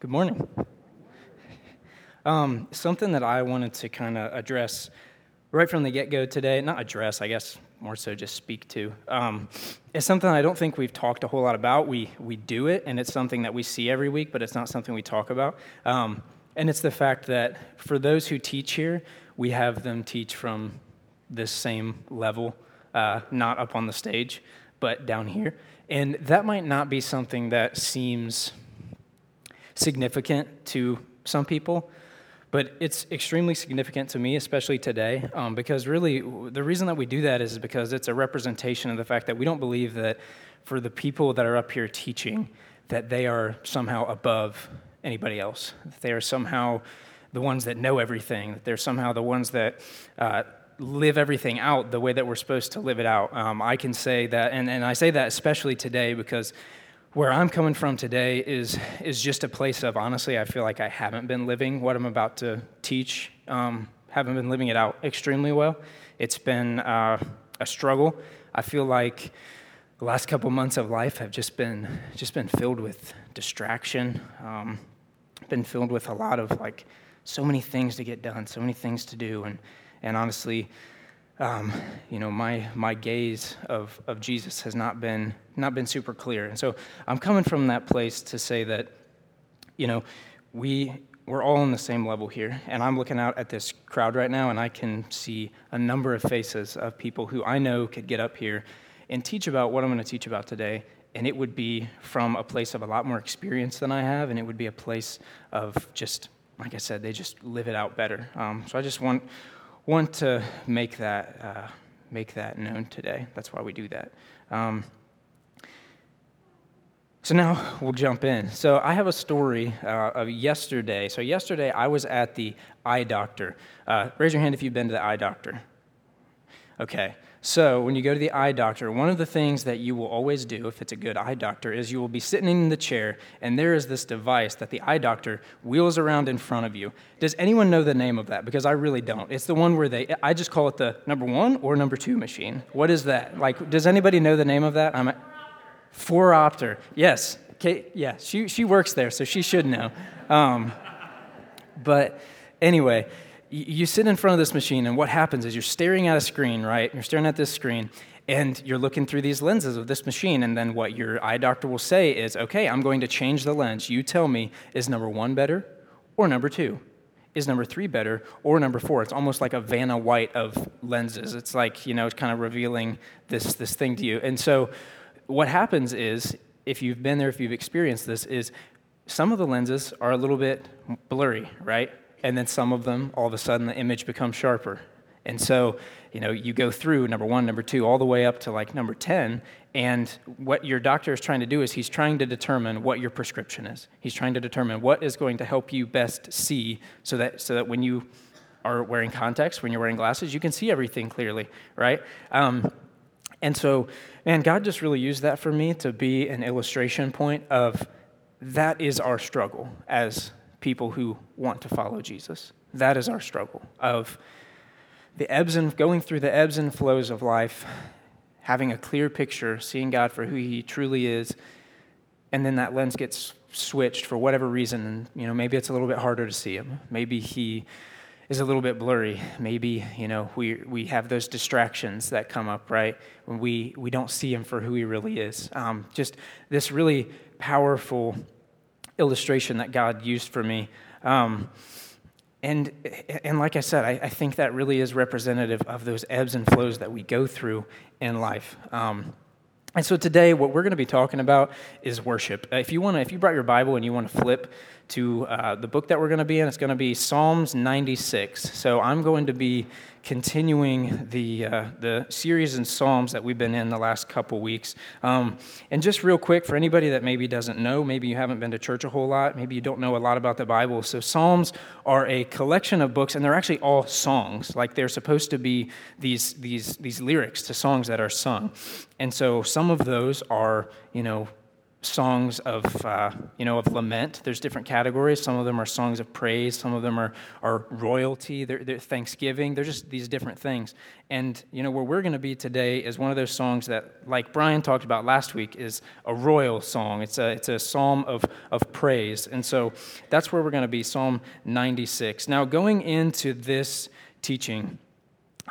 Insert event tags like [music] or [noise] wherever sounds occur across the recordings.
Good morning. Um, something that I wanted to kind of address right from the get go today, not address, I guess, more so just speak to, um, is something I don't think we've talked a whole lot about. We, we do it, and it's something that we see every week, but it's not something we talk about. Um, and it's the fact that for those who teach here, we have them teach from this same level, uh, not up on the stage, but down here. And that might not be something that seems significant to some people, but it's extremely significant to me, especially today, um, because really the reason that we do that is because it's a representation of the fact that we don't believe that for the people that are up here teaching, that they are somehow above anybody else. They are somehow the ones that know everything. That they're somehow the ones that uh, live everything out the way that we're supposed to live it out. Um, I can say that, and, and I say that especially today because where I'm coming from today is, is just a place of honestly, I feel like I haven't been living what I'm about to teach, um, haven't been living it out extremely well. It's been uh, a struggle. I feel like the last couple months of life have just been just been filled with distraction, um, been filled with a lot of like so many things to get done, so many things to do, and and honestly, um, you know, my, my gaze of, of Jesus has not been, not been super clear. And so I'm coming from that place to say that, you know, we, we're all on the same level here. And I'm looking out at this crowd right now, and I can see a number of faces of people who I know could get up here and teach about what I'm going to teach about today. And it would be from a place of a lot more experience than I have, and it would be a place of just, like I said, they just live it out better. Um, so I just want want to make that, uh, make that known today. That's why we do that. Um, so now we'll jump in. So I have a story uh, of yesterday. So yesterday I was at the eye doctor. Uh, raise your hand if you've been to the eye doctor. Okay. So, when you go to the eye doctor, one of the things that you will always do if it's a good eye doctor is you will be sitting in the chair, and there is this device that the eye doctor wheels around in front of you. Does anyone know the name of that? Because I really don't. It's the one where they, I just call it the number one or number two machine. What is that? Like, does anybody know the name of that? I'm a, Phoropter. Yes. Okay, yeah, she, she works there, so she should know. Um, but anyway, you sit in front of this machine, and what happens is you're staring at a screen, right? You're staring at this screen, and you're looking through these lenses of this machine. And then what your eye doctor will say is, okay, I'm going to change the lens. You tell me, is number one better or number two? Is number three better or number four? It's almost like a Vanna White of lenses. It's like, you know, it's kind of revealing this, this thing to you. And so what happens is, if you've been there, if you've experienced this, is some of the lenses are a little bit blurry, right? And then some of them, all of a sudden, the image becomes sharper. And so, you know, you go through number one, number two, all the way up to like number 10. And what your doctor is trying to do is he's trying to determine what your prescription is. He's trying to determine what is going to help you best see so that, so that when you are wearing contacts, when you're wearing glasses, you can see everything clearly, right? Um, and so, man, God just really used that for me to be an illustration point of that is our struggle as people who want to follow Jesus. That is our struggle of the ebbs and going through the ebbs and flows of life, having a clear picture, seeing God for who he truly is, and then that lens gets switched for whatever reason, and you know, maybe it's a little bit harder to see him. Maybe he is a little bit blurry. Maybe, you know, we, we have those distractions that come up, right? When we, we don't see him for who he really is. Um, just this really powerful illustration that God used for me. Um, and, and like I said, I, I, think that really is representative of those ebbs and flows that we go through in life. Um, and so today, what we're going to be talking about is worship. If you want to, if you brought your Bible and you want to flip to uh, the book that we're going to be in, it's going to be Psalms 96. So I'm going to be continuing the, uh, the series in Psalms that we've been in the last couple weeks. Um, and just real quick, for anybody that maybe doesn't know, maybe you haven't been to church a whole lot, maybe you don't know a lot about the Bible. So Psalms are a collection of books, and they're actually all songs. Like they're supposed to be these, these, these lyrics to songs that are sung. And so some of those are, you know, songs of, uh, you know, of lament. There's different categories. Some of them are songs of praise. Some of them are, are royalty. They're, they're thanksgiving. They're just these different things. And, you know, where we're going to be today is one of those songs that, like Brian talked about last week, is a royal song. It's a, it's a psalm of, of praise. And so that's where we're going to be, Psalm 96. Now, going into this teaching,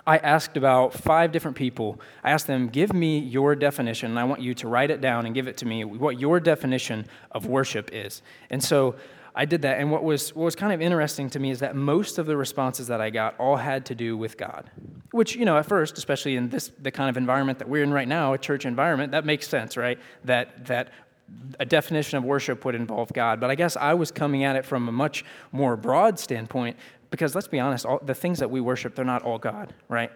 I asked about five different people. I asked them, Give me your definition, and I want you to write it down and give it to me, what your definition of worship is. And so I did that. And what was, what was kind of interesting to me is that most of the responses that I got all had to do with God, which, you know, at first, especially in this, the kind of environment that we're in right now, a church environment, that makes sense, right? That, that a definition of worship would involve God. But I guess I was coming at it from a much more broad standpoint because let's be honest, all, the things that we worship, they're not all God, right?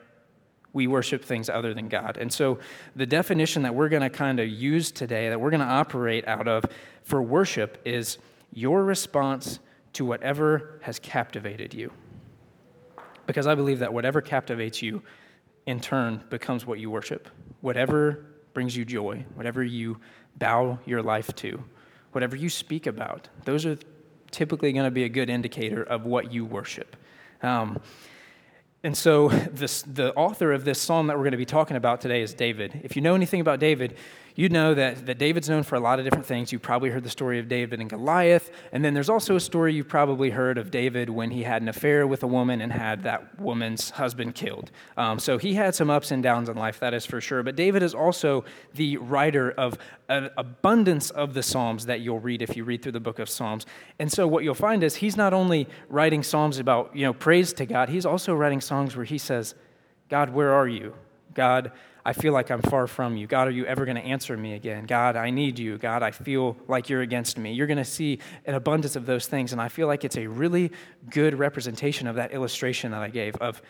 We worship things other than God. And so the definition that we're going to kind of use today, that we're going to operate out of for worship, is your response to whatever has captivated you. Because I believe that whatever captivates you, in turn, becomes what you worship. Whatever brings you joy, whatever you bow your life to, whatever you speak about, those are typically going to be a good indicator of what you worship. Um, and so, this, the author of this psalm that we're going to be talking about today is David. If you know anything about David, you know that, that David's known for a lot of different things. You've probably heard the story of David and Goliath. And then there's also a story you've probably heard of David when he had an affair with a woman and had that woman's husband killed. Um, so he had some ups and downs in life, that is for sure. But David is also the writer of an abundance of the Psalms that you'll read if you read through the book of Psalms. And so what you'll find is he's not only writing Psalms about, you know, praise to God, he's also writing songs where he says, God, where are you? God, I feel like I'm far from you. God, are you ever going to answer me again? God, I need you. God, I feel like you're against me. You're going to see an abundance of those things. And I feel like it's a really good representation of that illustration that I gave of,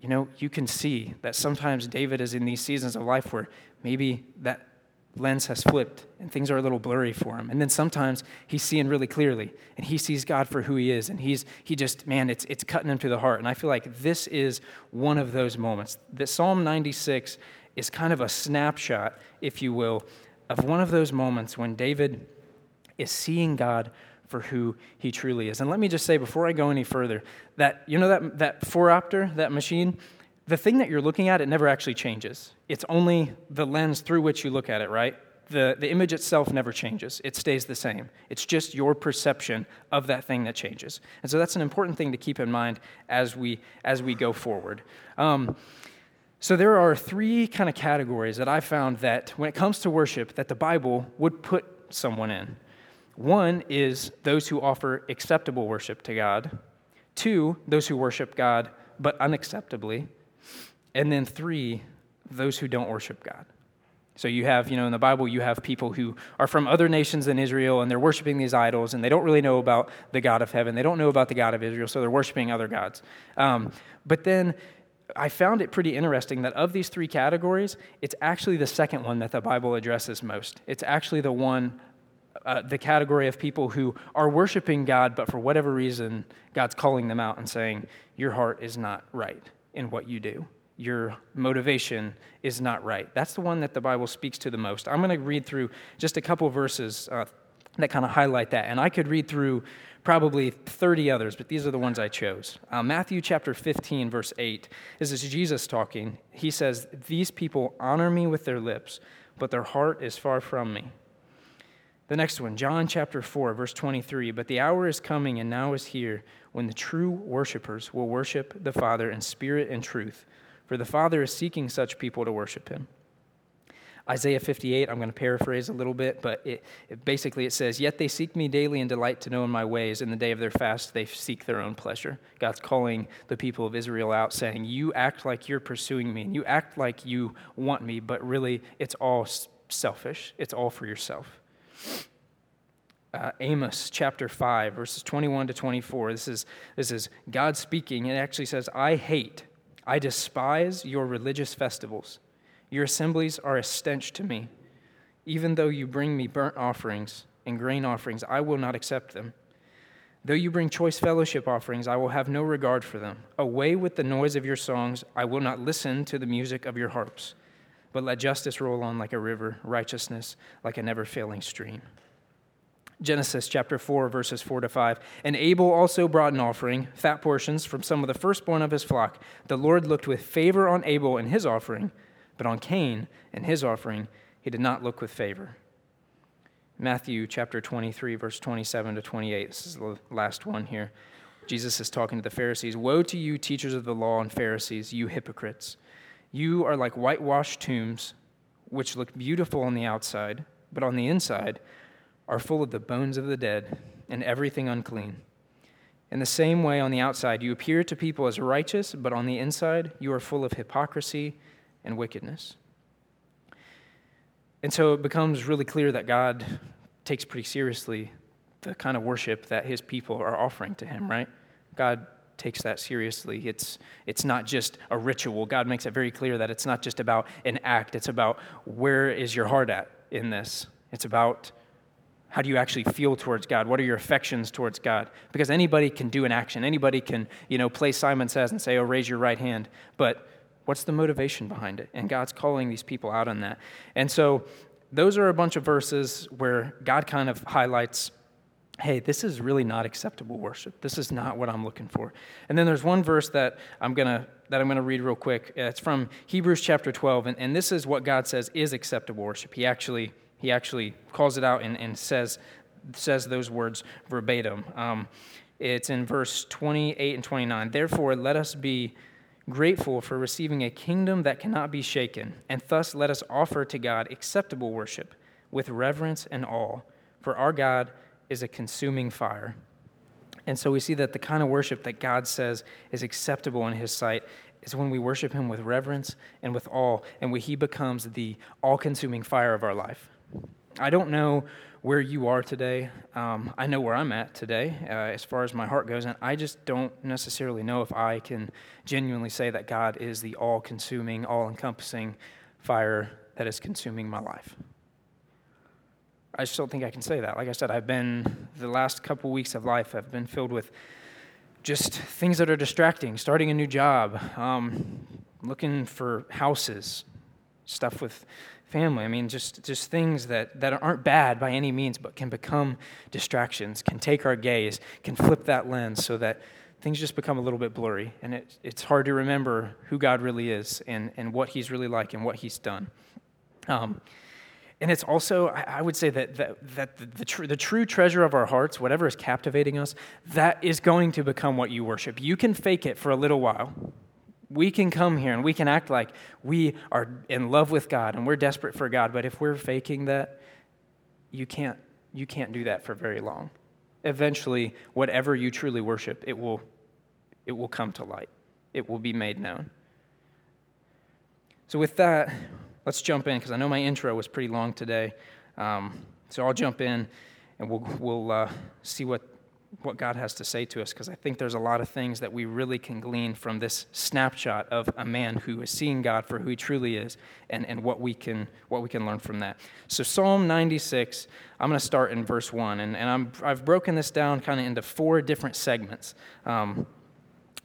you know, you can see that sometimes David is in these seasons of life where maybe that lens has flipped and things are a little blurry for him. And then sometimes he's seeing really clearly and he sees God for who he is. And he's, he just, man, it's, it's cutting him to the heart. And I feel like this is one of those moments. That Psalm 96 is kind of a snapshot, if you will, of one of those moments when David is seeing God for who he truly is. And let me just say before I go any further that, you know, that, that phoropter, that machine, the thing that you're looking at, it never actually changes. It's only the lens through which you look at it, right? The, the image itself never changes, it stays the same. It's just your perception of that thing that changes. And so that's an important thing to keep in mind as we, as we go forward. Um, so there are three kind of categories that I found that when it comes to worship that the Bible would put someone in. One is those who offer acceptable worship to God. Two, those who worship God but unacceptably. And then three, those who don't worship God. So you have, you know, in the Bible, you have people who are from other nations than Israel and they're worshiping these idols and they don't really know about the God of heaven. They don't know about the God of Israel, so they're worshiping other gods. Um, but then I found it pretty interesting that of these three categories, it's actually the second one that the Bible addresses most. It's actually the one, uh, the category of people who are worshiping God, but for whatever reason, God's calling them out and saying, Your heart is not right in what you do. Your motivation is not right. That's the one that the Bible speaks to the most. I'm going to read through just a couple verses uh, that kind of highlight that. And I could read through probably 30 others, but these are the ones I chose. Uh, Matthew chapter 15, verse 8. This is Jesus talking. He says, These people honor me with their lips, but their heart is far from me. The next one, John chapter 4, verse 23. But the hour is coming and now is here when the true worshipers will worship the Father in spirit and truth, for the Father is seeking such people to worship him. Isaiah 58, I'm going to paraphrase a little bit, but it, it, basically it says, Yet they seek me daily and delight to know in my ways. In the day of their fast, they seek their own pleasure. God's calling the people of Israel out, saying, You act like you're pursuing me, and you act like you want me, but really it's all selfish. It's all for yourself. Uh, Amos chapter 5, verses 21 to 24. This is, this is God speaking. It actually says, I hate, I despise your religious festivals. Your assemblies are a stench to me. Even though you bring me burnt offerings and grain offerings, I will not accept them. Though you bring choice fellowship offerings, I will have no regard for them. Away with the noise of your songs, I will not listen to the music of your harps. but let justice roll on like a river, righteousness like a never failing stream. Genesis chapter 4, verses 4 to 5. And Abel also brought an offering, fat portions from some of the firstborn of his flock. The Lord looked with favor on Abel and his offering, but on Cain and his offering he did not look with favor. Matthew chapter 23, verse 27 to 28. This is the last one here. Jesus is talking to the Pharisees Woe to you, teachers of the law and Pharisees, you hypocrites! You are like whitewashed tombs, which look beautiful on the outside, but on the inside are full of the bones of the dead and everything unclean. In the same way, on the outside, you appear to people as righteous, but on the inside, you are full of hypocrisy and wickedness. And so it becomes really clear that God takes pretty seriously the kind of worship that his people are offering to him, right? God takes that seriously. It's, it's not just a ritual. God makes it very clear that it's not just about an act, it's about where is your heart at in this. It's about how do you actually feel towards God? What are your affections towards God? Because anybody can do an action. Anybody can, you know, play Simon Says and say, oh, raise your right hand. But what's the motivation behind it? And God's calling these people out on that. And so those are a bunch of verses where God kind of highlights hey, this is really not acceptable worship. This is not what I'm looking for. And then there's one verse that I'm going to that I'm going to read real quick. It's from Hebrews chapter 12, and, and this is what God says is acceptable worship. He actually he actually calls it out and, and says, says those words verbatim. Um, it's in verse 28 and 29. Therefore, let us be grateful for receiving a kingdom that cannot be shaken, and thus let us offer to God acceptable worship with reverence and awe, for our God is a consuming fire. And so we see that the kind of worship that God says is acceptable in His sight is when we worship Him with reverence and with awe, and when He becomes the all consuming fire of our life. I don't know where you are today. Um, I know where I'm at today uh, as far as my heart goes, and I just don't necessarily know if I can genuinely say that God is the all consuming, all encompassing fire that is consuming my life. I just don't think I can say that. Like I said, I've been, the last couple weeks of life, I've been filled with just things that are distracting, starting a new job, um, looking for houses, stuff with family. I mean, just, just things that, that aren't bad by any means, but can become distractions, can take our gaze, can flip that lens so that things just become a little bit blurry. And it, it's hard to remember who God really is and, and what He's really like and what He's done. Um, and it's also, I would say that, that, that the, the, tr- the, true treasure of our hearts, whatever is captivating us, that is going to become what you worship. You can fake it for a little while, we can come here and we can act like we are in love with God and we're desperate for God, but if we're faking that, you can't, you can't do that for very long. Eventually, whatever you truly worship, it will, it will come to light, it will be made known. So, with that, let's jump in because I know my intro was pretty long today. Um, so, I'll jump in and we'll, we'll uh, see what what God has to say to us because I think there's a lot of things that we really can glean from this snapshot of a man who is seeing God for who he truly is and, and what, we can, what we can learn from that. So, Psalm 96, I'm going to start in verse 1, and, and I'm, I've broken this down kind of into four different segments. Um,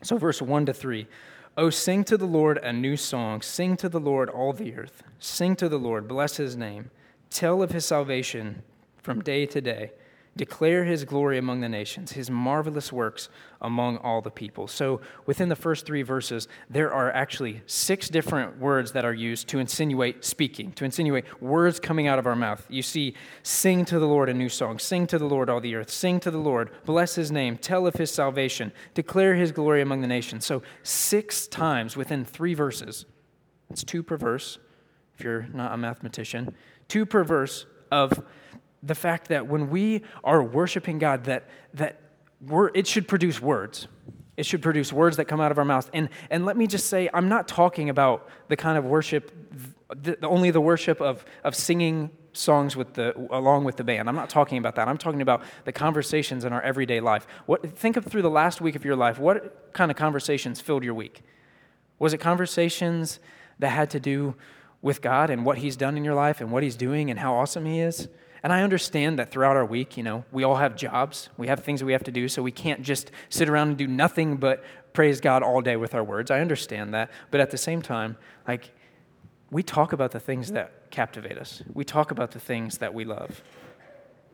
so, verse 1 to 3. Oh, sing to the Lord a new song. Sing to the Lord all the earth. Sing to the Lord, bless his name. Tell of his salvation from day to day. Declare his glory among the nations, his marvelous works among all the people. So, within the first three verses, there are actually six different words that are used to insinuate speaking, to insinuate words coming out of our mouth. You see, sing to the Lord a new song, sing to the Lord all the earth, sing to the Lord, bless his name, tell of his salvation, declare his glory among the nations. So, six times within three verses, it's two per verse, if you're not a mathematician, two per verse of the fact that when we are worshiping God, that, that we're, it should produce words. It should produce words that come out of our mouths. And, and let me just say, I'm not talking about the kind of worship, the, only the worship of, of singing songs with the, along with the band. I'm not talking about that. I'm talking about the conversations in our everyday life. What, think of through the last week of your life, what kind of conversations filled your week? Was it conversations that had to do with God and what He's done in your life and what He's doing and how awesome He is? And I understand that throughout our week, you know, we all have jobs, we have things that we have to do, so we can't just sit around and do nothing but praise God all day with our words. I understand that. But at the same time, like, we talk about the things that captivate us, we talk about the things that we love.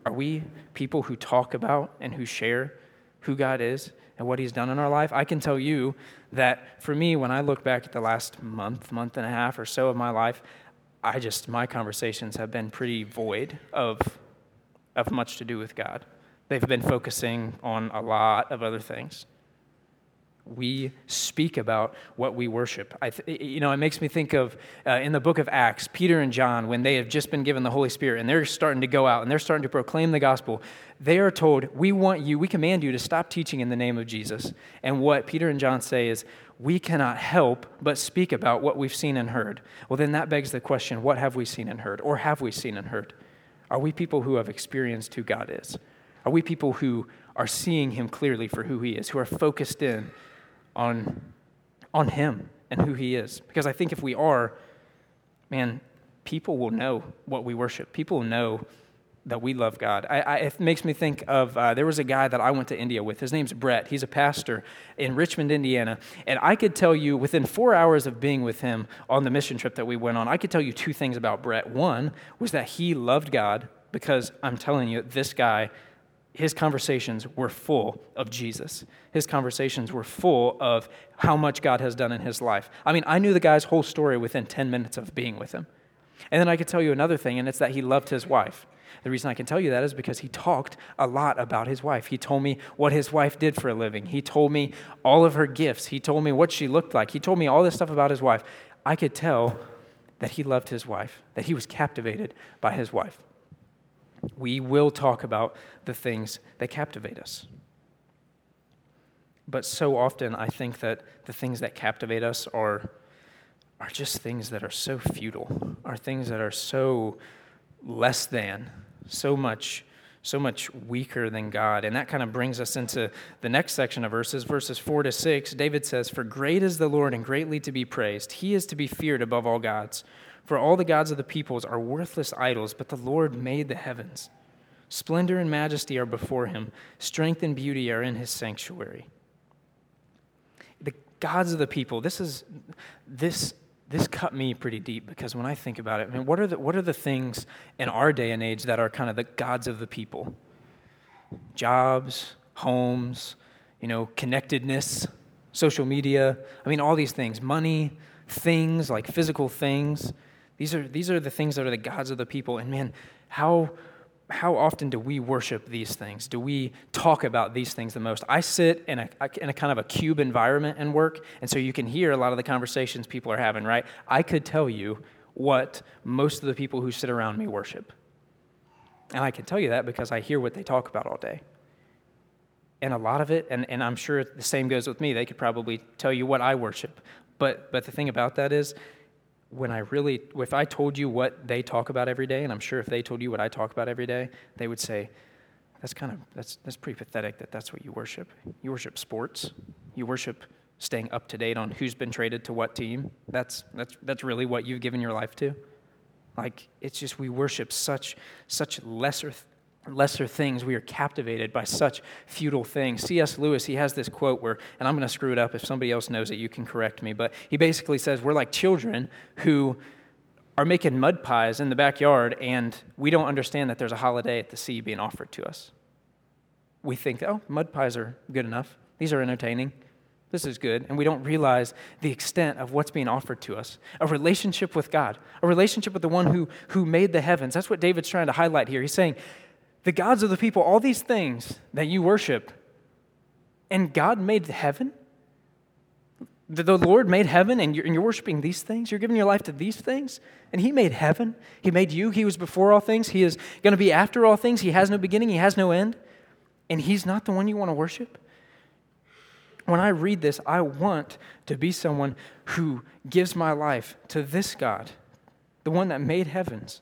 Are we people who talk about and who share who God is and what He's done in our life? I can tell you that for me, when I look back at the last month, month and a half or so of my life, I just, my conversations have been pretty void of, of much to do with God. They've been focusing on a lot of other things we speak about what we worship. I th- you know, it makes me think of uh, in the book of Acts, Peter and John, when they have just been given the Holy Spirit and they're starting to go out and they're starting to proclaim the gospel, they are told, We want you, we command you to stop teaching in the name of Jesus. And what Peter and John say is, We cannot help but speak about what we've seen and heard. Well, then that begs the question what have we seen and heard? Or have we seen and heard? Are we people who have experienced who God is? Are we people who are seeing him clearly for who he is, who are focused in on, on Him and who He is. Because I think if we are, man, people will know what we worship. People will know that we love God. I, I, it makes me think of uh, there was a guy that I went to India with. His name's Brett. He's a pastor in Richmond, Indiana. And I could tell you within four hours of being with him on the mission trip that we went on, I could tell you two things about Brett. One was that he loved God because I'm telling you, this guy his conversations were full of Jesus. His conversations were full of how much God has done in his life. I mean, I knew the guy's whole story within 10 minutes of being with him. And then I could tell you another thing, and it's that he loved his wife. The reason I can tell you that is because he talked a lot about his wife. He told me what his wife did for a living. He told me all of her gifts. He told me what she looked like. He told me all this stuff about his wife. I could tell that he loved his wife, that he was captivated by his wife we will talk about the things that captivate us. But so often, I think that the things that captivate us are, are just things that are so futile, are things that are so less than, so much, so much weaker than God. And that kind of brings us into the next section of verses, verses four to six. David says, For great is the Lord and greatly to be praised. He is to be feared above all gods. For all the gods of the peoples are worthless idols, but the Lord made the heavens. Splendor and majesty are before him, strength and beauty are in his sanctuary. The gods of the people, this is this this cut me pretty deep because when I think about it, I mean, what are the what are the things in our day and age that are kind of the gods of the people? Jobs, homes, you know, connectedness, social media. I mean, all these things, money, things like physical things. These are, these are the things that are the gods of the people. And man, how, how often do we worship these things? Do we talk about these things the most? I sit in a, in a kind of a cube environment and work, and so you can hear a lot of the conversations people are having, right? I could tell you what most of the people who sit around me worship. And I can tell you that because I hear what they talk about all day. And a lot of it, and, and I'm sure the same goes with me, they could probably tell you what I worship. But, but the thing about that is, when I really, if I told you what they talk about every day, and I'm sure if they told you what I talk about every day, they would say, that's kind of, that's, that's pretty pathetic that that's what you worship. You worship sports. You worship staying up to date on who's been traded to what team. That's, that's, that's really what you've given your life to. Like, it's just we worship such, such lesser lesser things, we are captivated by such futile things. C.S. Lewis, he has this quote where, and I'm going to screw it up. If somebody else knows it, you can correct me. But he basically says, We're like children who are making mud pies in the backyard, and we don't understand that there's a holiday at the sea being offered to us. We think, oh, mud pies are good enough. These are entertaining. This is good. And we don't realize the extent of what's being offered to us a relationship with God, a relationship with the one who, who made the heavens. That's what David's trying to highlight here. He's saying, the gods of the people, all these things that you worship, and God made heaven? The Lord made heaven, and you're, and you're worshiping these things? You're giving your life to these things? And He made heaven. He made you. He was before all things. He is going to be after all things. He has no beginning. He has no end. And He's not the one you want to worship? When I read this, I want to be someone who gives my life to this God, the one that made heavens,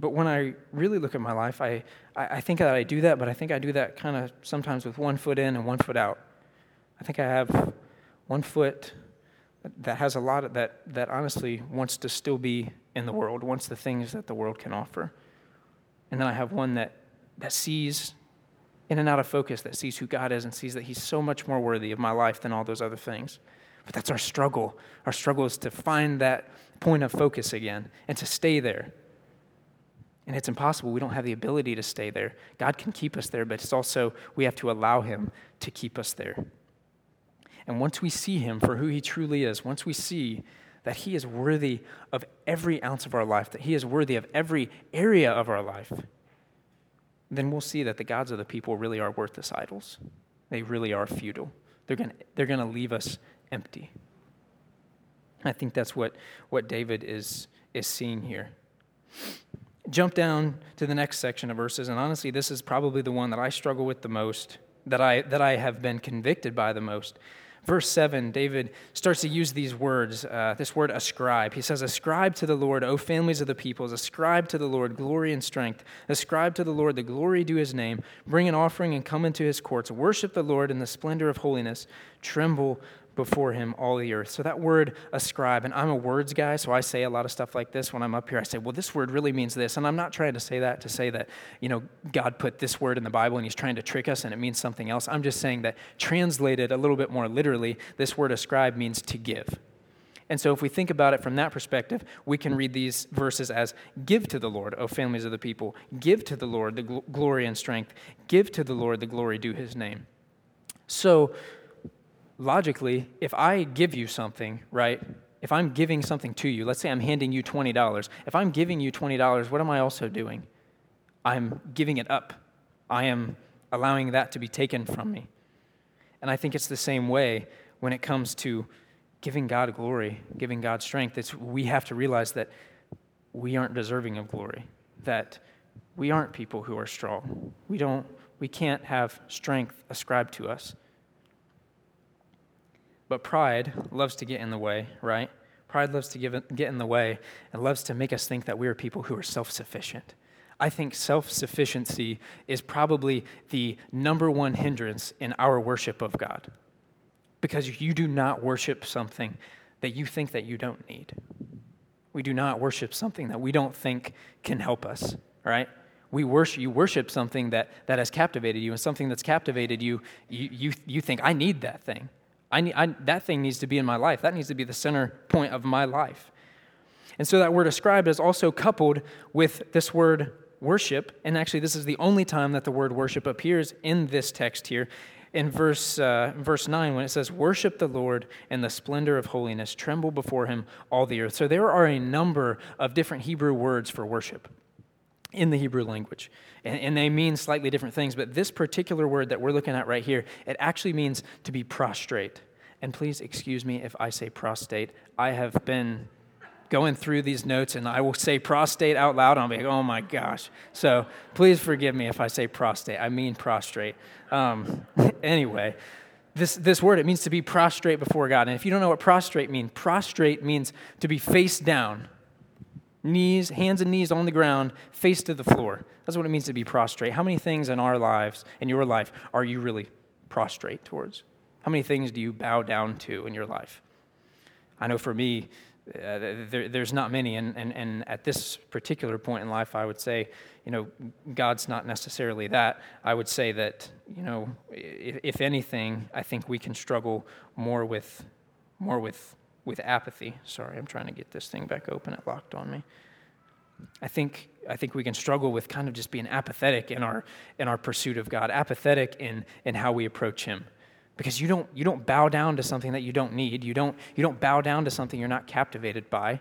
but when I really look at my life, I, I, think that I do that, but I think I do that kind of sometimes with one foot in and one foot out. I think I have one foot that has a lot of that, that honestly wants to still be in the world, wants the things that the world can offer. And then I have one that, that sees in and out of focus, that sees who God is and sees that He's so much more worthy of my life than all those other things. But that's our struggle. Our struggle is to find that point of focus again and to stay there. And it's impossible. We don't have the ability to stay there. God can keep us there, but it's also we have to allow Him to keep us there. And once we see Him for who He truly is, once we see that He is worthy of every ounce of our life, that He is worthy of every area of our life, then we'll see that the gods of the people really are worthless idols. They really are futile. They're going to they're to leave us empty. I think that's what, what David is, is seeing here jump down to the next section of verses, and honestly, this is probably the one that I struggle with the most, that I, that I have been convicted by the most. Verse 7, David starts to use these words, uh, this word ascribe. He says, Ascribe to the Lord, O families of the peoples, ascribe to the Lord glory and strength. Ascribe to the Lord the glory due his name. Bring an offering and come into his courts. Worship the Lord in the splendor of holiness. Tremble before him all the earth. So that word ascribe, and I'm a words guy, so I say a lot of stuff like this when I'm up here. I say, well, this word really means this. And I'm not trying to say that to say that, you know, God put this word in the Bible and he's trying to trick us and it means something else. I'm just saying that translated a little bit more literally, this word ascribe means to give. And so, if we think about it from that perspective, we can read these verses as Give to the Lord, O families of the people. Give to the Lord the gl- glory and strength. Give to the Lord the glory due his name. So, logically, if I give you something, right? If I'm giving something to you, let's say I'm handing you $20. If I'm giving you $20, what am I also doing? I'm giving it up. I am allowing that to be taken from me. And I think it's the same way when it comes to giving God glory, giving God strength. It's, we have to realize that we aren't deserving of glory, that we aren't people who are strong. We, don't, we can't have strength ascribed to us. But pride loves to get in the way, right? Pride loves to give, get in the way and loves to make us think that we are people who are self sufficient. I think self sufficiency is probably the number one hindrance in our worship of God. Because you do not worship something that you think that you don't need. We do not worship something that we don't think can help us, right? We worship, you worship something that, that has captivated you, and something that's captivated you, you, you, you think, I need that thing. I need, I, that thing needs to be in my life. That needs to be the center point of my life. And so that word ascribed is also coupled with this word worship. And actually, this is the only time that the word worship appears in this text here. In verse, uh, verse 9, when it says, Worship the Lord in the splendor of holiness, tremble before him all the earth. So there are a number of different Hebrew words for worship in the Hebrew language. And, and, they mean slightly different things, but this particular word that we're looking at right here, it actually means to be prostrate. And please excuse me if I say prostate. I have been going through these notes and I will say prostate out loud and I'll be like, oh my gosh. So please forgive me if I say prostate. I mean prostrate. Um, [laughs] anyway, this, this word, it means to be prostrate before God. And if you don't know what prostrate means, prostrate means to be face down knees, hands and knees on the ground, face to the floor. That's what it means to be prostrate. How many things in our lives, in your life, are you really prostrate towards? How many things do you bow down to in your life? I know for me, uh, there, there's not many, and, and, and at this particular point in life, I would say, you know, God's not necessarily that. I would say that, you know, if, if anything, I think we can struggle more with, more with with apathy. Sorry, I'm trying to get this thing back open. It locked on me. I think, I think we can struggle with kind of just being apathetic in our, in our pursuit of God, apathetic in, in how we approach Him. Because you don't, you don't bow down to something that you don't need, you don't, you don't bow down to something you're not captivated by.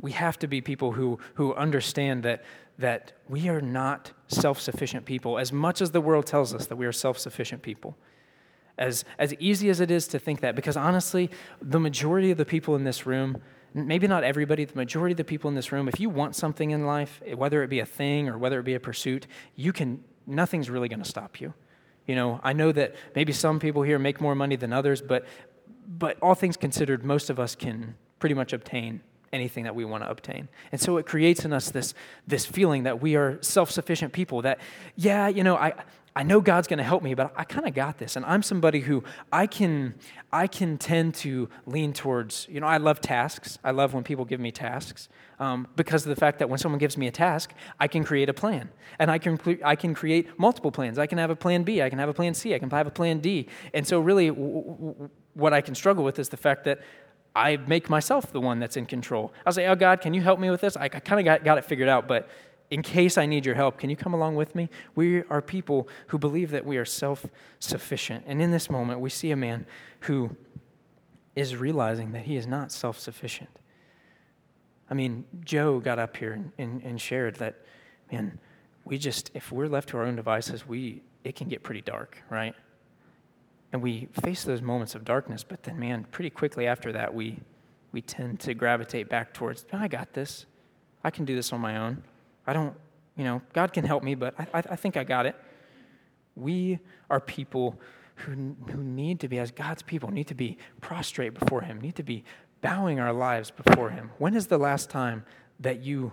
We have to be people who, who understand that, that we are not self sufficient people, as much as the world tells us that we are self sufficient people as, as easy as it is to think that, because honestly, the majority of the people in this room, maybe not everybody, the majority of the people in this room, if you want something in life, eh, whether it be a thing or whether it be a pursuit, you can, nothing's really going to stop you. You know, I know that maybe some people here make more money than others, but, but all things considered, most of us can pretty much obtain anything that we want to obtain. And so it creates in us this, this feeling that we are self sufficient people, that, yeah, you know, I, I know God's going to help me, but I kind of got this. And I'm somebody who I can, I can tend to lean towards, you know, I love tasks. I love when people give me tasks um, because of the fact that when someone gives me a task, I can create a plan. And I can, I can create multiple plans. I can have a plan B, I can have a plan C, I can have a plan D. And so, really, what I can struggle with is the fact that I make myself the one that's in control. I'll say, Oh, God, can you help me with this? I, I kind of got, got it figured out, but in case I need your help, can you come along with me? We are people who believe that we are self sufficient. And in this moment, we see a man who is realizing that he is not self sufficient. I mean, Joe got up here and, and, and, shared that, man, we just, if we're left to our own devices, we, it can get pretty dark, right? And we face those moments of darkness, but then, man, pretty quickly after that, we, we tend to gravitate back towards, I got this. I can do this on my own. I don't, you know, God can help me, but I, I, I think I got it. We are people who, who need to be, as God's people, need to be prostrate before Him, need to be bowing our lives before Him. When is the last time that you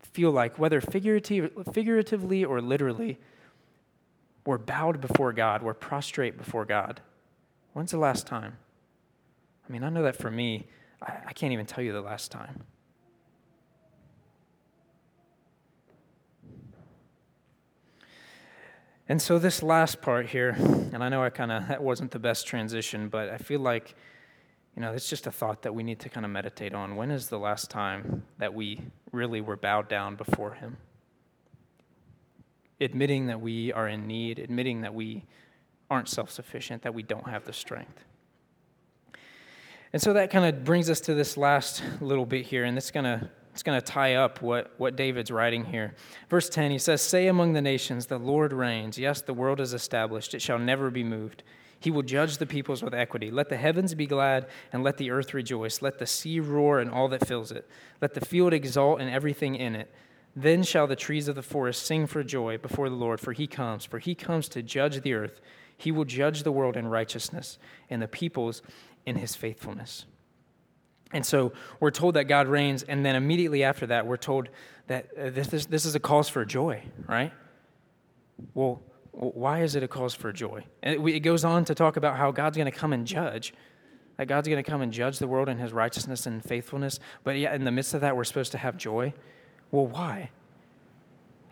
feel like, whether figurative, figuratively or literally, we're bowed before God, we're prostrate before God? When's the last time? I mean, I know that for me, I, I can't even tell you the last time. And so, this last part here, and I know I kind of, that wasn't the best transition, but I feel like, you know, it's just a thought that we need to kind of meditate on. When is the last time that we really were bowed down before Him? Admitting that we are in need, admitting that we aren't self sufficient, that we don't have the strength. And so that kind of brings us to this last little bit here, and it's going to it's going to tie up what, what David's writing here. Verse 10, he says, Say among the nations, the Lord reigns. Yes, the world is established, it shall never be moved. He will judge the peoples with equity. Let the heavens be glad, and let the earth rejoice. Let the sea roar and all that fills it. Let the field exult and everything in it. Then shall the trees of the forest sing for joy before the Lord, for he comes. For he comes to judge the earth. He will judge the world in righteousness, and the peoples in his faithfulness. And so we're told that God reigns, and then immediately after that, we're told that uh, this, this, this is a cause for joy, right? Well, why is it a cause for joy? And it, it goes on to talk about how God's going to come and judge, that God's going to come and judge the world in his righteousness and faithfulness. But yet, in the midst of that, we're supposed to have joy. Well, why?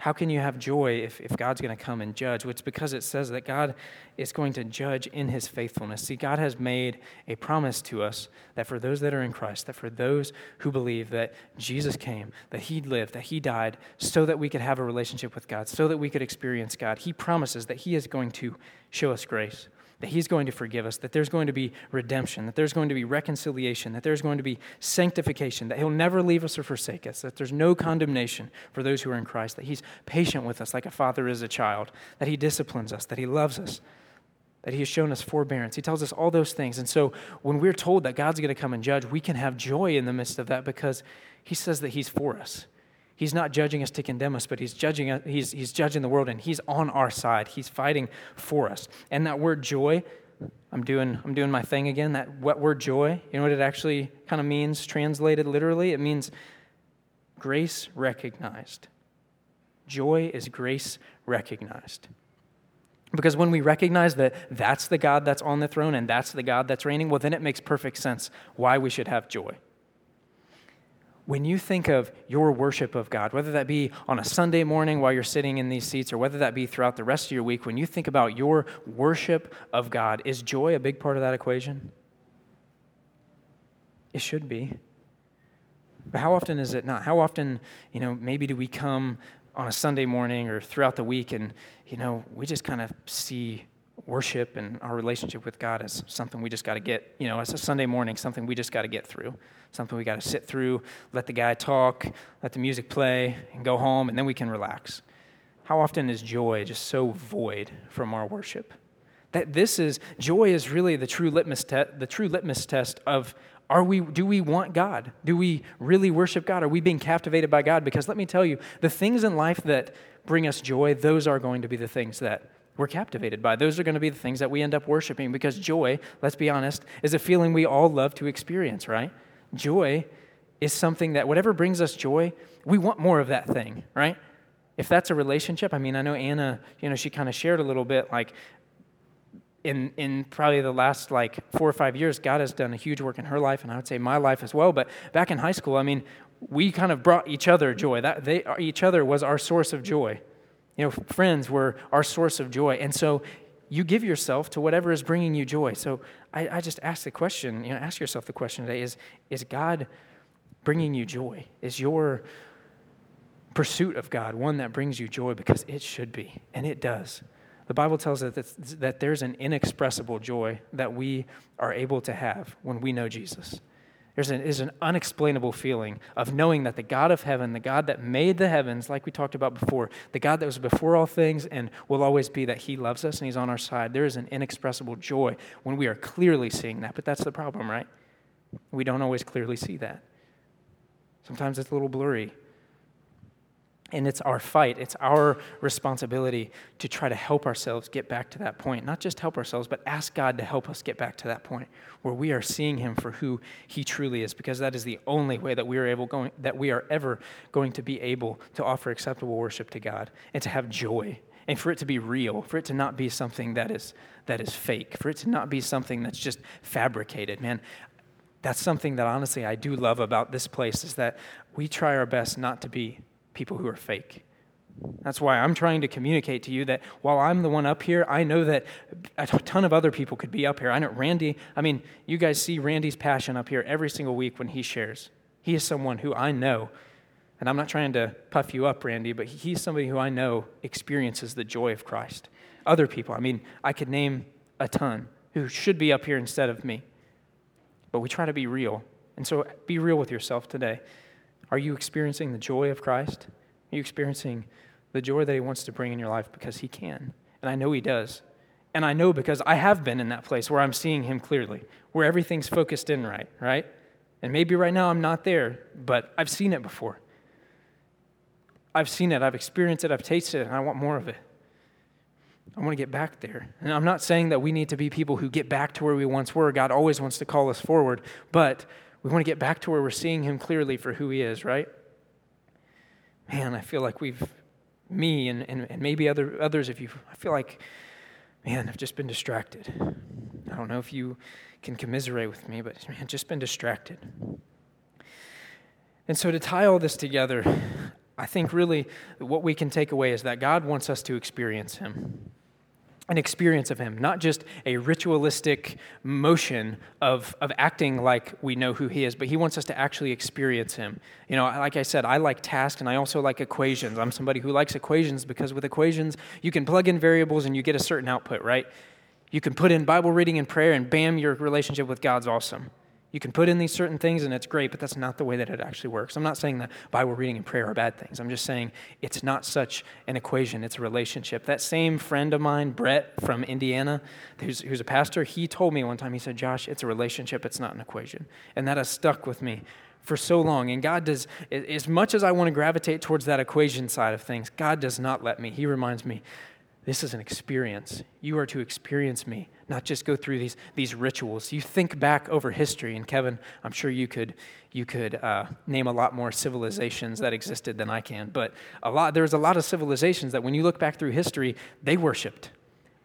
How can you have joy if, if God's going to come and judge? Well, it's because it says that God is going to judge in his faithfulness. See, God has made a promise to us that for those that are in Christ, that for those who believe that Jesus came, that he lived, that he died, so that we could have a relationship with God, so that we could experience God, he promises that he is going to show us grace that He's going to forgive us, that there's going to be redemption, that there's going to be reconciliation, that there's going to be sanctification, that He'll never leave us or forsake us, that there's no condemnation for those who are in Christ, that He's patient with us like a father is a child, that He disciplines us, that He loves us, that He has shown us forbearance. He tells us all those things. And so when we're told that God's going to come and judge, we can have joy in the midst of that because He says that He's for us. He's not judging us to condemn us, but he's judging, us, he's, he's judging the world and he's on our side. He's fighting for us. And that word joy, I'm doing, I'm doing my thing again. That what word joy, you know what it actually kind of means translated literally? It means grace recognized. Joy is grace recognized. Because when we recognize that that's the God that's on the throne and that's the God that's reigning, well, then it makes perfect sense why we should have joy when you think of your worship of God, whether that be on a Sunday morning while you're sitting in these seats or whether that be throughout the rest of your week, when you think about your worship of God, is joy a big part of that equation? It should be. But how often is it not? How often, you know, maybe do we come on a Sunday morning or throughout the week and, you know, we just kind of see worship and our relationship with God as something we just got to get, you know, as a Sunday morning, something we just got to get through, something we got to sit through, let the guy talk, let the music play, and go home, and then we can relax. How often is joy just so void from our worship? That this is joy is really the true litmus test, the true litmus test of are we do we want God? Do we really worship God? Are we being captivated by God? Because let me tell you, the things in life that bring us joy, those are going to be the things that we're captivated by. Those are going to be the things that we end up worshiping because joy, let's be honest, is a feeling we all love to experience, right? Joy is something that whatever brings us joy, we want more of that thing, right? If that's a relationship, I mean, I know Anna, you know, she kind of shared a little bit like in, in probably the last like four or five years, God has done a huge work in her life, and I would say my life as well. But back in high school, I mean, we kind of brought each other joy. That they, each other was our source of joy. You know, friends were our source of joy. And so you give yourself to whatever is bringing you joy. So I, I just ask the question, you know, ask yourself the question today is, is God bringing you joy? Is your pursuit of God one that brings you joy? Because it should be, and it does. The Bible tells us that, that there's an inexpressible joy that we are able to have when we know Jesus. There's an, there's an unexplainable feeling of knowing that the God of heaven, the God that made the heavens, like we talked about before, the God that was before all things and will always be, that He loves us and He's on our side. There is an inexpressible joy when we are clearly seeing that. But that's the problem, right? We don't always clearly see that. Sometimes it's a little blurry. And it's our fight, it's our responsibility to try to help ourselves get back to that point. Not just help ourselves, but ask God to help us get back to that point where we are seeing Him for who He truly is, because that is the only way that we are able going, that we are ever going to be able to offer acceptable worship to God and to have joy. And for it to be real, for it to not be something that is that is fake, for it to not be something that's just fabricated. Man, that's something that honestly I do love about this place is that we try our best not to be people who are fake. That's why I'm trying to communicate to you that while I'm the one up here, I know that a ton of other people could be up here. I know Randy, I mean, you guys see Randy's passion up here every single week when he shares. He is someone who I know, and I'm not trying to puff you up, Randy, but he's somebody who I know experiences the joy of Christ. Other people, I mean, I could name a ton who should be up here instead of me. But we try to be real. And so be real with yourself today. Are you experiencing the joy of Christ? Are you experiencing the joy that He wants to bring in your life because He can? And I know He does. And I know because I have been in that place where I'm seeing Him clearly, where everything's focused in right, right? And maybe right now I'm not there, but I've seen it before. I've seen it, I've experienced it, I've tasted it, and I want more of it. I want to get back there. And I'm not saying that we need to be people who get back to where we once were. God always wants to call us forward, but we want to get back to where we're seeing him clearly for who he is, right? Man, I feel like we've, me and, and, and maybe other, others of you, I feel like, man, I've just been distracted. I don't know if you can commiserate with me, but man, just been distracted. And so to tie all this together, I think really what we can take away is that God wants us to experience Him an experience of him, not just a ritualistic motion of, of acting like we know who he is, but he wants us to actually experience him. You know, like I said, I like tasks and I also like equations. I'm somebody who likes equations because with equations, you can plug in variables and you get a certain output, right? You can put in Bible reading and prayer, and bam, your relationship with God's awesome. You can put in these certain things and it's great, but that's not the way that it actually works. I'm not saying that Bible reading and prayer are bad things. I'm just saying it's not such an equation, it's a relationship. That same friend of mine, Brett from Indiana, who's, who's a pastor, he told me one time, he said, Josh, it's a relationship, it's not an equation. And that has stuck with me for so long. And God does, as much as I want to gravitate towards that equation side of things, God does not let me. He reminds me, this is an experience. You are to experience me, not just go through these, these rituals. You think back over history, and Kevin, I'm sure you could, you could uh, name a lot more civilizations that existed than I can. But a lot, there's a lot of civilizations that when you look back through history, they worshiped.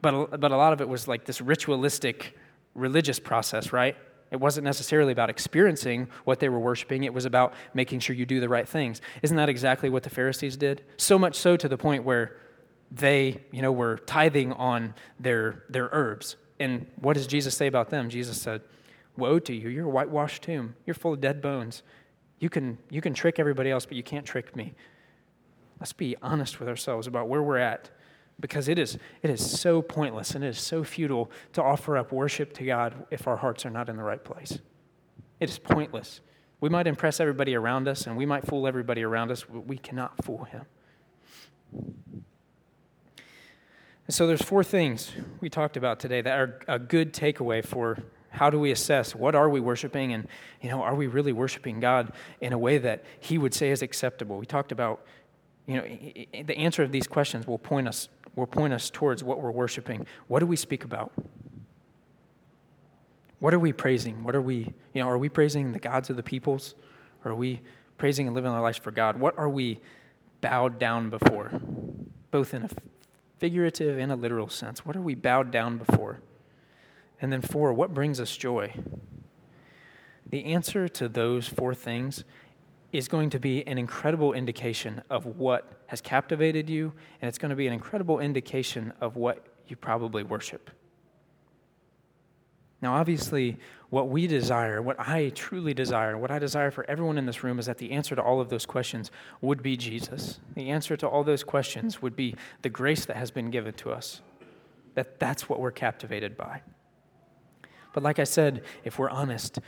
But, but a lot of it was like this ritualistic religious process, right? It wasn't necessarily about experiencing what they were worshiping, it was about making sure you do the right things. Isn't that exactly what the Pharisees did? So much so to the point where they, you know, were tithing on their, their herbs. And what does Jesus say about them? Jesus said, Woe to you, you're a whitewashed tomb. You're full of dead bones. You can, you can trick everybody else, but you can't trick me. Let's be honest with ourselves about where we're at because it is, it is so pointless and it is so futile to offer up worship to God if our hearts are not in the right place. It is pointless. We might impress everybody around us and we might fool everybody around us, but we cannot fool Him. And so there's four things we talked about today that are a good takeaway for how do we assess what are we worshiping and you know are we really worshiping God in a way that he would say is acceptable. We talked about you know the answer of these questions will point us will point us towards what we're worshiping. What do we speak about? What are we praising? What are we, you know, are we praising the gods of the peoples? Or are we praising and living our lives for God? What are we bowed down before? Both in a figurative and a literal sense. What are we bowed down before? And then, four, what brings us joy? The answer to those four things is going to be an incredible indication of what has captivated you, and it's going to be an incredible indication of what you probably worship. Now, obviously, what we desire, what I truly desire, what I desire for everyone in this room is that the answer to all of those questions would be Jesus. The answer to all those questions would be the grace that has been given to us. That that's what we're captivated by. But like I said, if we're honest,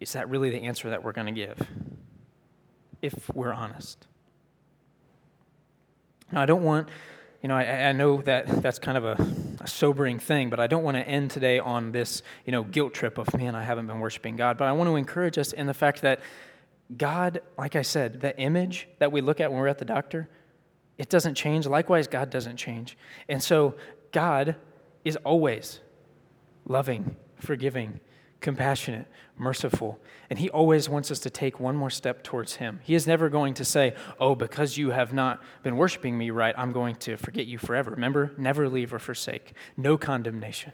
is that really the answer that we're going to give? If we're honest. Now, I don't want you know, I, I, know that that's kind of a, a, sobering thing, but I don't want to end today on this, you know, guilt trip of, man, I haven't been worshiping God. But I want to encourage us in the fact that God, like I said, that image that we look at when we're at the doctor, it doesn't change. Likewise, God doesn't change. And so God is always loving, forgiving, compassionate, merciful. And He always wants us to take one more step towards Him. He is never going to say, Oh, because you have not been worshiping me right, I'm going to forget you forever. Remember, never leave or forsake, no condemnation.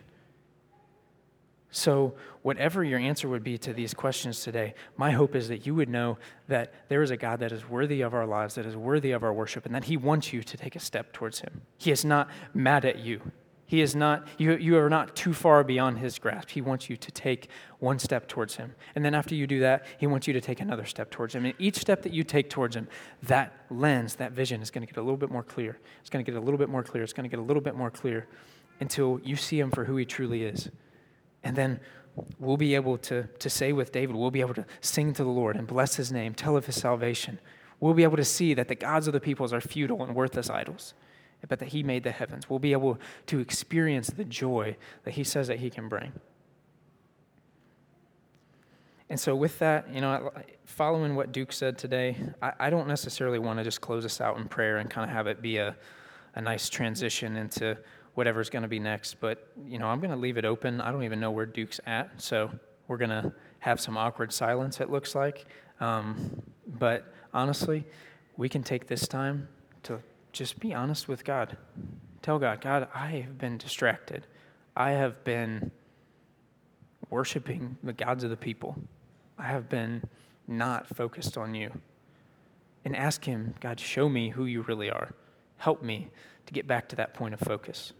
So, whatever your answer would be to these questions today, my hope is that you would know that there is a God that is worthy of our lives, that is worthy of our worship, and that He wants you to take a step towards Him. He is not mad at you. He is not, you, you are not too far beyond his grasp. He wants you to take one step towards him. And then after you do that, he wants you to take another step towards him. And each step that you take towards him, that lens, that vision is going to get a little bit more clear. It's going to get a little bit more clear. It's going to get a little bit more clear until you see him for who he truly is. And then we'll be able to, to say with David, we'll be able to sing to the Lord and bless his name, tell of his salvation. We'll be able to see that the gods of the peoples are futile and worthless idols but that He made the heavens. We'll be able to experience the joy that He says that He can bring. And so, with that, you know, following what Duke said today, I, I don't necessarily want to just close us out in prayer and kind of have it be a, a nice transition into whatever's going to be next. But, you know, I'm going to leave it open. I don't even know where Duke's at. So, we're going to have some awkward silence, it looks like. Um, but honestly, we can take this time just be honest with God. Tell God, God, I have been distracted. I have been worshiping the gods of the people. I have been not focused on you. And ask Him, God, show me who you really are. Help me to get back to that point of focus.